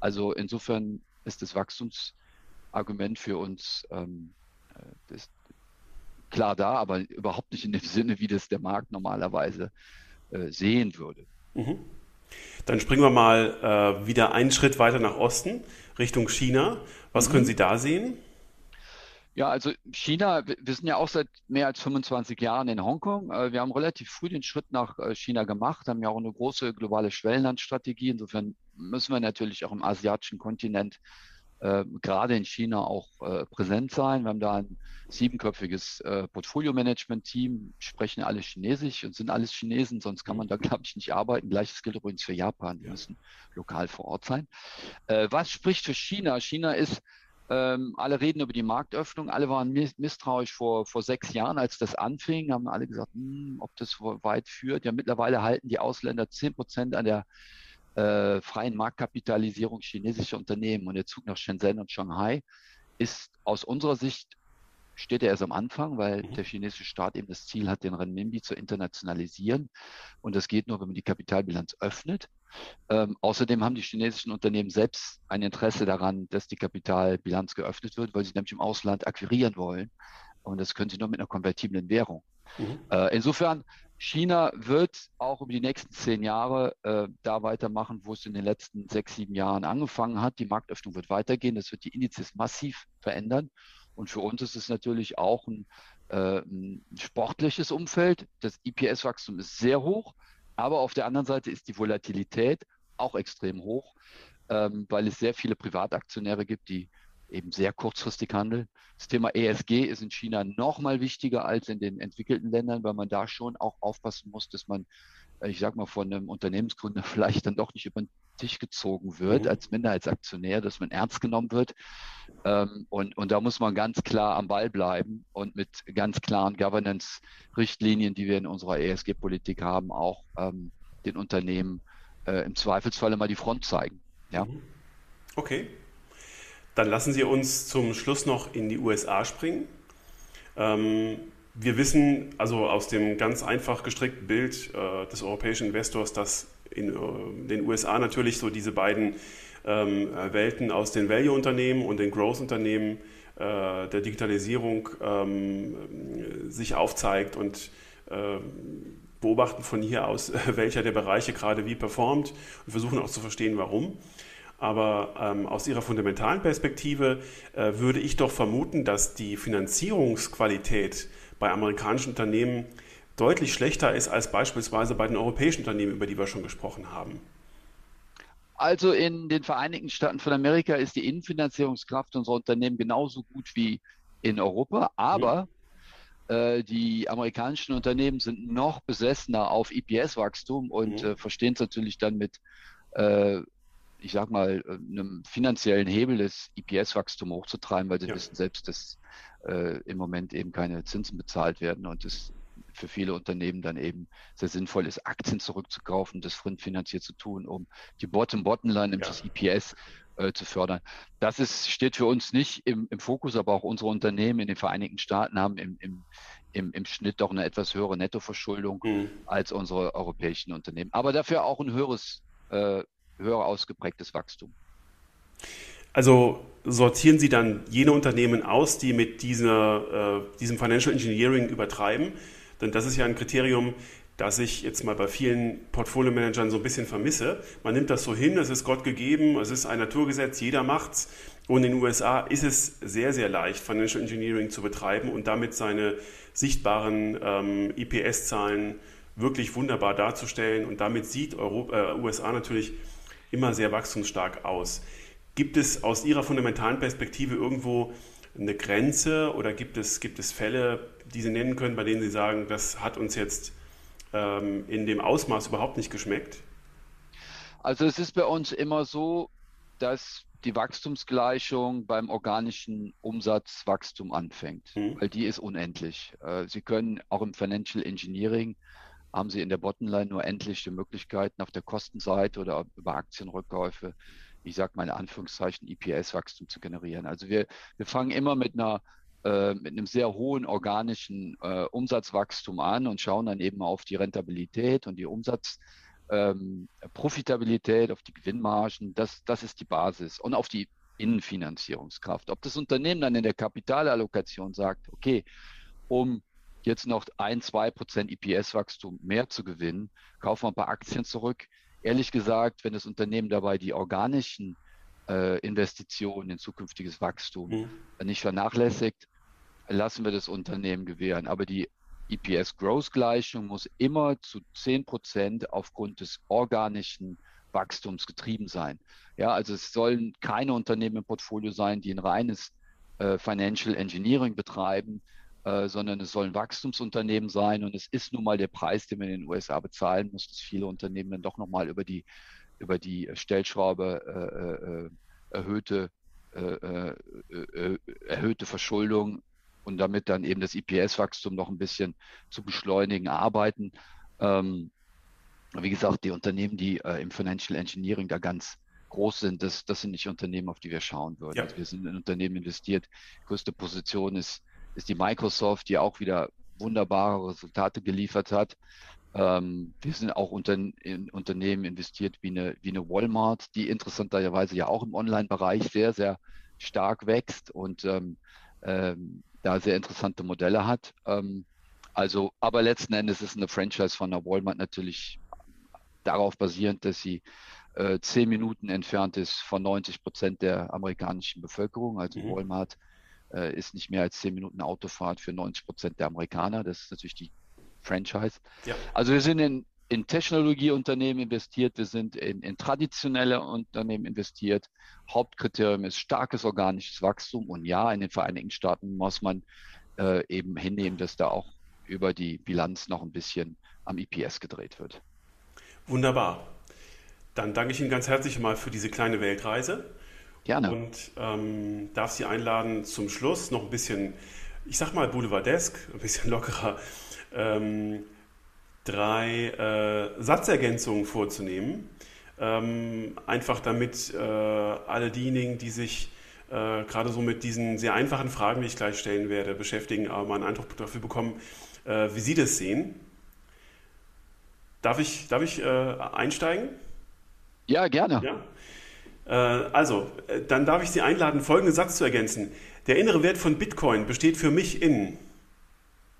Also insofern ist das Wachstumsargument für uns ähm, äh, klar da, aber überhaupt nicht in dem Sinne, wie das der Markt normalerweise äh, sehen würde. Mhm. Dann springen wir mal äh, wieder einen Schritt weiter nach Osten, Richtung China. Was mhm. können Sie da sehen? Ja, also China, wir sind ja auch seit mehr als 25 Jahren in Hongkong. Äh, wir haben relativ früh den Schritt nach äh, China gemacht, haben ja auch eine große globale Schwellenlandstrategie. Insofern müssen wir natürlich auch im asiatischen Kontinent äh, gerade in China auch äh, präsent sein. Wir haben da ein siebenköpfiges äh, Portfolio-Management-Team, sprechen alle Chinesisch und sind alles Chinesen, sonst kann man da, glaube ich, nicht arbeiten. Gleiches gilt übrigens für Japan, die müssen lokal vor Ort sein. Äh, was spricht für China? China ist ähm, alle reden über die Marktöffnung. Alle waren misstrauisch vor, vor sechs Jahren, als das anfing, haben alle gesagt, hm, ob das weit führt. Ja, mittlerweile halten die Ausländer zehn Prozent an der äh, freien Marktkapitalisierung chinesischer Unternehmen. Und der Zug nach Shenzhen und Shanghai ist aus unserer Sicht steht er erst am Anfang, weil mhm. der chinesische Staat eben das Ziel hat, den Renminbi zu internationalisieren. Und das geht nur, wenn man die Kapitalbilanz öffnet. Ähm, außerdem haben die chinesischen Unternehmen selbst ein Interesse daran, dass die Kapitalbilanz geöffnet wird, weil sie nämlich im Ausland akquirieren wollen. Und das können sie nur mit einer konvertiblen Währung. Mhm. Äh, insofern, China wird auch über die nächsten zehn Jahre äh, da weitermachen, wo es in den letzten sechs, sieben Jahren angefangen hat. Die Marktöffnung wird weitergehen. Das wird die Indizes massiv verändern. Und für uns ist es natürlich auch ein, äh, ein sportliches Umfeld. Das IPS-Wachstum ist sehr hoch. Aber auf der anderen Seite ist die Volatilität auch extrem hoch, ähm, weil es sehr viele Privataktionäre gibt, die eben sehr kurzfristig handeln. Das Thema ESG ist in China noch mal wichtiger als in den entwickelten Ländern, weil man da schon auch aufpassen muss, dass man ich sag mal, von einem Unternehmensgründer vielleicht dann doch nicht über den Tisch gezogen wird mhm. als Minderheitsaktionär, dass man ernst genommen wird. Ähm, und, und da muss man ganz klar am Ball bleiben und mit ganz klaren Governance-Richtlinien, die wir in unserer ESG-Politik haben, auch ähm, den Unternehmen äh, im Zweifelsfalle mal die Front zeigen. Ja? Mhm. Okay. Dann lassen Sie uns zum Schluss noch in die USA springen. Ähm, wir wissen also aus dem ganz einfach gestrickten Bild äh, des europäischen Investors, dass in äh, den USA natürlich so diese beiden ähm, Welten aus den Value-Unternehmen und den Growth-Unternehmen äh, der Digitalisierung ähm, sich aufzeigt und äh, beobachten von hier aus, welcher der Bereiche gerade wie performt und versuchen auch zu verstehen, warum. Aber ähm, aus Ihrer fundamentalen Perspektive äh, würde ich doch vermuten, dass die Finanzierungsqualität bei amerikanischen Unternehmen deutlich schlechter ist als beispielsweise bei den europäischen Unternehmen, über die wir schon gesprochen haben? Also in den Vereinigten Staaten von Amerika ist die Innenfinanzierungskraft unserer Unternehmen genauso gut wie in Europa, aber mhm. äh, die amerikanischen Unternehmen sind noch besessener auf EPS-Wachstum und mhm. äh, verstehen es natürlich dann mit, äh, ich sag mal, einem finanziellen Hebel des EPS-Wachstum hochzutreiben, weil sie ja. wissen selbst, dass äh, im Moment eben keine Zinsen bezahlt werden und es für viele Unternehmen dann eben sehr sinnvoll ist, Aktien zurückzukaufen, das fremdfinanziert zu tun, um die Bottom-Bottom-Line, nämlich das EPS, äh, zu fördern. Das ist, steht für uns nicht im, im, Fokus, aber auch unsere Unternehmen in den Vereinigten Staaten haben im, im, im, im Schnitt doch eine etwas höhere Nettoverschuldung mhm. als unsere europäischen Unternehmen. Aber dafür auch ein höheres, äh, höher ausgeprägtes Wachstum. Also sortieren Sie dann jene Unternehmen aus, die mit dieser, äh, diesem Financial Engineering übertreiben? Denn das ist ja ein Kriterium, das ich jetzt mal bei vielen Portfolio-Managern so ein bisschen vermisse. Man nimmt das so hin, es ist Gott gegeben, es ist ein Naturgesetz, jeder macht's. Und in den USA ist es sehr, sehr leicht, Financial Engineering zu betreiben und damit seine sichtbaren ähm, IPS-Zahlen wirklich wunderbar darzustellen. Und damit sieht Europa, äh, USA natürlich immer sehr wachstumsstark aus. Gibt es aus Ihrer fundamentalen Perspektive irgendwo eine Grenze oder gibt es, gibt es Fälle, die Sie nennen können, bei denen Sie sagen, das hat uns jetzt ähm, in dem Ausmaß überhaupt nicht geschmeckt? Also es ist bei uns immer so, dass die Wachstumsgleichung beim organischen Umsatzwachstum anfängt, mhm. weil die ist unendlich. Äh, Sie können auch im Financial Engineering haben sie in der Bottomline nur endliche Möglichkeiten auf der Kostenseite oder über Aktienrückkäufe, ich sage mal in Anführungszeichen, EPS-Wachstum zu generieren. Also wir, wir fangen immer mit einer äh, mit einem sehr hohen organischen äh, Umsatzwachstum an und schauen dann eben auf die Rentabilität und die Umsatzprofitabilität, ähm, auf die Gewinnmargen. Das, das ist die Basis und auf die Innenfinanzierungskraft. Ob das Unternehmen dann in der Kapitalallokation sagt, okay, um jetzt noch ein, zwei Prozent EPS-Wachstum mehr zu gewinnen, kaufen wir ein paar Aktien zurück. Ehrlich gesagt, wenn das Unternehmen dabei die organischen äh, Investitionen in zukünftiges Wachstum mhm. nicht vernachlässigt, lassen wir das Unternehmen gewähren. Aber die EPS-Growth-Gleichung muss immer zu 10 Prozent aufgrund des organischen Wachstums getrieben sein. Ja, also es sollen keine Unternehmen im Portfolio sein, die ein reines äh, Financial Engineering betreiben, äh, sondern es sollen Wachstumsunternehmen sein. Und es ist nun mal der Preis, den man in den USA bezahlen muss, dass viele Unternehmen dann doch nochmal über die, über die Stellschraube äh, äh erhöhte, äh, äh, erhöhte Verschuldung und damit dann eben das IPS-Wachstum noch ein bisschen zu beschleunigen, arbeiten. Ähm, wie gesagt, die Unternehmen, die im Financial Engineering da ganz groß sind, das, das sind nicht Unternehmen, auf die wir schauen würden. Ja. Also wir sind in Unternehmen investiert. Die größte Position ist ist die Microsoft, die auch wieder wunderbare Resultate geliefert hat. Ähm, wir sind auch unter, in Unternehmen investiert wie eine, wie eine Walmart, die interessanterweise ja auch im Online-Bereich sehr, sehr stark wächst und ähm, ähm, da sehr interessante Modelle hat. Ähm, also, aber letzten Endes ist eine Franchise von der Walmart natürlich darauf basierend, dass sie äh, zehn Minuten entfernt ist von 90 Prozent der amerikanischen Bevölkerung. Also mhm. Walmart äh, ist nicht mehr als zehn Minuten Autofahrt für 90 Prozent der Amerikaner. Das ist natürlich die Franchise. Ja. Also wir sind in, in Technologieunternehmen investiert, wir sind in, in traditionelle Unternehmen investiert. Hauptkriterium ist starkes organisches Wachstum. Und ja, in den Vereinigten Staaten muss man äh, eben hinnehmen, dass da auch über die Bilanz noch ein bisschen am EPS gedreht wird. Wunderbar. Dann danke ich Ihnen ganz herzlich mal für diese kleine Weltreise. Gerne. Und ähm, darf Sie einladen, zum Schluss noch ein bisschen, ich sag mal Boulevardesk, ein bisschen lockerer, ähm, drei äh, Satzergänzungen vorzunehmen. Ähm, einfach damit äh, alle diejenigen, die sich äh, gerade so mit diesen sehr einfachen Fragen, die ich gleich stellen werde, beschäftigen, aber mal einen Eindruck dafür bekommen, äh, wie Sie das sehen. Darf ich, darf ich äh, einsteigen? Ja, gerne. Ja? Äh, also, äh, dann darf ich Sie einladen, folgenden Satz zu ergänzen. Der innere Wert von Bitcoin besteht für mich in.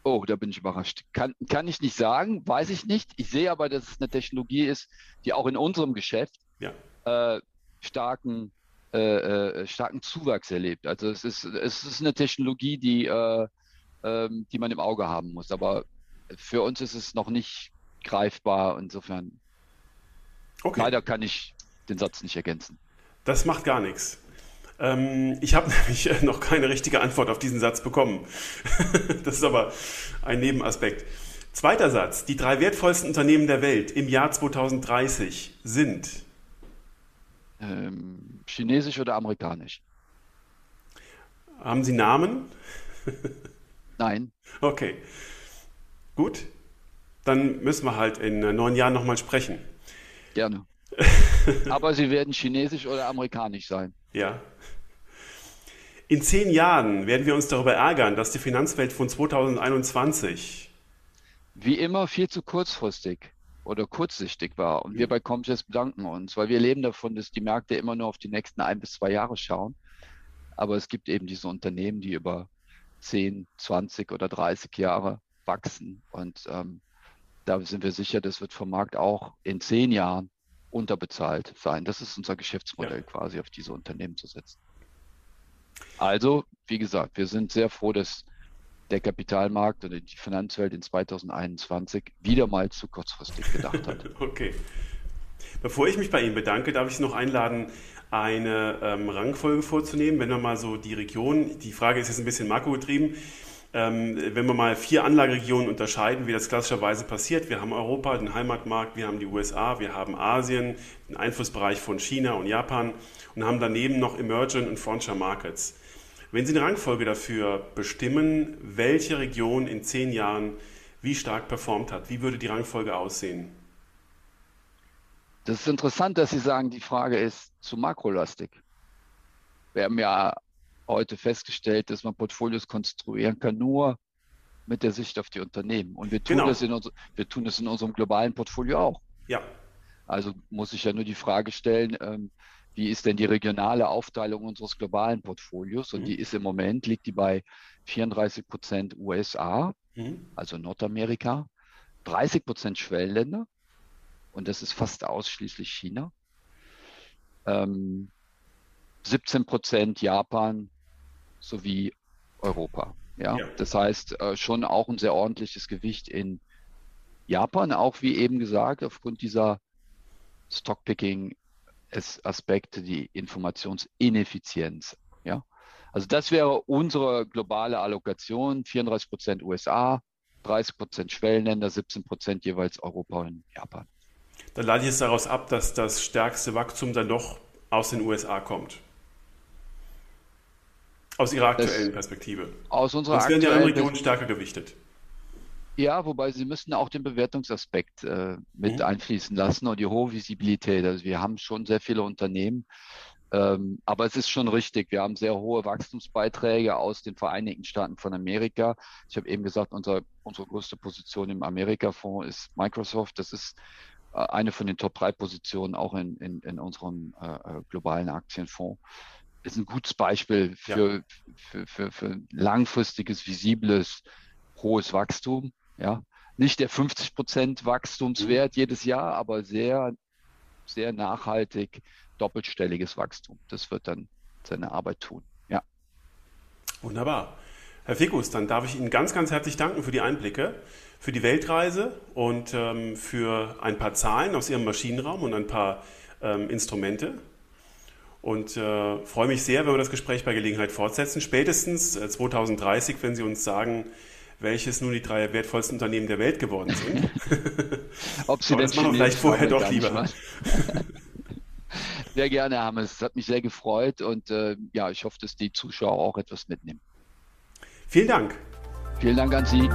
Oh, da bin ich überrascht. Kann, kann ich nicht sagen, weiß ich nicht. Ich sehe aber, dass es eine Technologie ist, die auch in unserem Geschäft ja. äh, starken, äh, äh starken Zuwachs erlebt. Also es ist, es ist eine Technologie, die, äh, ähm, die man im Auge haben muss. Aber für uns ist es noch nicht greifbar. Insofern, okay. leider kann ich den Satz nicht ergänzen. Das macht gar nichts. Ähm, ich habe nämlich noch keine richtige Antwort auf diesen Satz bekommen. das ist aber ein Nebenaspekt. Zweiter Satz. Die drei wertvollsten Unternehmen der Welt im Jahr 2030 sind ähm, chinesisch oder amerikanisch. Haben Sie Namen? Nein. Okay. Gut. Dann müssen wir halt in neun Jahren nochmal sprechen. Gerne. Aber sie werden chinesisch oder amerikanisch sein. Ja. In zehn Jahren werden wir uns darüber ärgern, dass die Finanzwelt von 2021 wie immer viel zu kurzfristig oder kurzsichtig war. Und wir bei Comgest bedanken uns, weil wir leben davon, dass die Märkte immer nur auf die nächsten ein bis zwei Jahre schauen. Aber es gibt eben diese Unternehmen, die über 10, 20 oder 30 Jahre wachsen. Und ähm, da sind wir sicher, das wird vom Markt auch in zehn Jahren unterbezahlt sein. Das ist unser Geschäftsmodell ja. quasi, auf diese Unternehmen zu setzen. Also, wie gesagt, wir sind sehr froh, dass der Kapitalmarkt oder die Finanzwelt in 2021 wieder mal zu kurzfristig gedacht hat. okay. Bevor ich mich bei Ihnen bedanke, darf ich Sie noch einladen, eine ähm, Rangfolge vorzunehmen. Wenn wir mal so die Region, die Frage ist jetzt ein bisschen makrogetrieben, wenn wir mal vier Anlageregionen unterscheiden, wie das klassischerweise passiert, wir haben Europa, den Heimatmarkt, wir haben die USA, wir haben Asien, den Einflussbereich von China und Japan und haben daneben noch Emerging und Frontier Markets. Wenn Sie eine Rangfolge dafür bestimmen, welche Region in zehn Jahren wie stark performt hat? Wie würde die Rangfolge aussehen? Das ist interessant, dass Sie sagen, die Frage ist zu makrolastig. Wir haben ja heute festgestellt, dass man Portfolios konstruieren kann, nur mit der Sicht auf die Unternehmen. Und wir tun, genau. das, in uns, wir tun das in unserem globalen Portfolio auch. Ja. Also muss ich ja nur die Frage stellen, ähm, wie ist denn die regionale Aufteilung unseres globalen Portfolios? Und mhm. die ist im Moment, liegt die bei 34 Prozent USA, mhm. also Nordamerika, 30 Prozent Schwellenländer und das ist fast ausschließlich China. Ähm, 17 Prozent Japan sowie Europa. Ja, ja. das heißt äh, schon auch ein sehr ordentliches Gewicht in Japan, auch wie eben gesagt, aufgrund dieser Stockpicking-Aspekte, die Informationsineffizienz. Ja, also das wäre unsere globale Allokation: 34 Prozent USA, 30 Prozent Schwellenländer, 17 Prozent jeweils Europa und Japan. Dann leite ich es daraus ab, dass das stärkste Wachstum dann doch aus den USA kommt. Aus Ihrer aktuellen das, Perspektive. Aus unserer Sonst werden die anderen Regionen stärker gewichtet. Ja, wobei Sie müssen auch den Bewertungsaspekt äh, mit mhm. einfließen lassen und die hohe Visibilität. Also wir haben schon sehr viele Unternehmen, ähm, aber es ist schon richtig. Wir haben sehr hohe Wachstumsbeiträge aus den Vereinigten Staaten von Amerika. Ich habe eben gesagt, unser, unsere größte Position im Amerika-Fonds ist Microsoft. Das ist äh, eine von den Top 3 Positionen auch in, in, in unserem äh, äh globalen Aktienfonds ist ein gutes Beispiel für, ja. für, für, für, langfristiges, visibles, hohes Wachstum. Ja, nicht der 50 Prozent Wachstumswert mhm. jedes Jahr, aber sehr, sehr nachhaltig doppelstelliges Wachstum. Das wird dann seine Arbeit tun. Ja. Wunderbar. Herr Fikus, dann darf ich Ihnen ganz, ganz herzlich danken für die Einblicke, für die Weltreise und ähm, für ein paar Zahlen aus Ihrem Maschinenraum und ein paar ähm, Instrumente und äh, freue mich sehr, wenn wir das Gespräch bei Gelegenheit fortsetzen. Spätestens äh, 2030, wenn Sie uns sagen, welches nun die drei wertvollsten Unternehmen der Welt geworden sind. Ob Sie das machen wir vielleicht vorher doch lieber. sehr gerne, Hammes. Es hat mich sehr gefreut und äh, ja, ich hoffe, dass die Zuschauer auch etwas mitnehmen. Vielen Dank. Vielen Dank an Sie.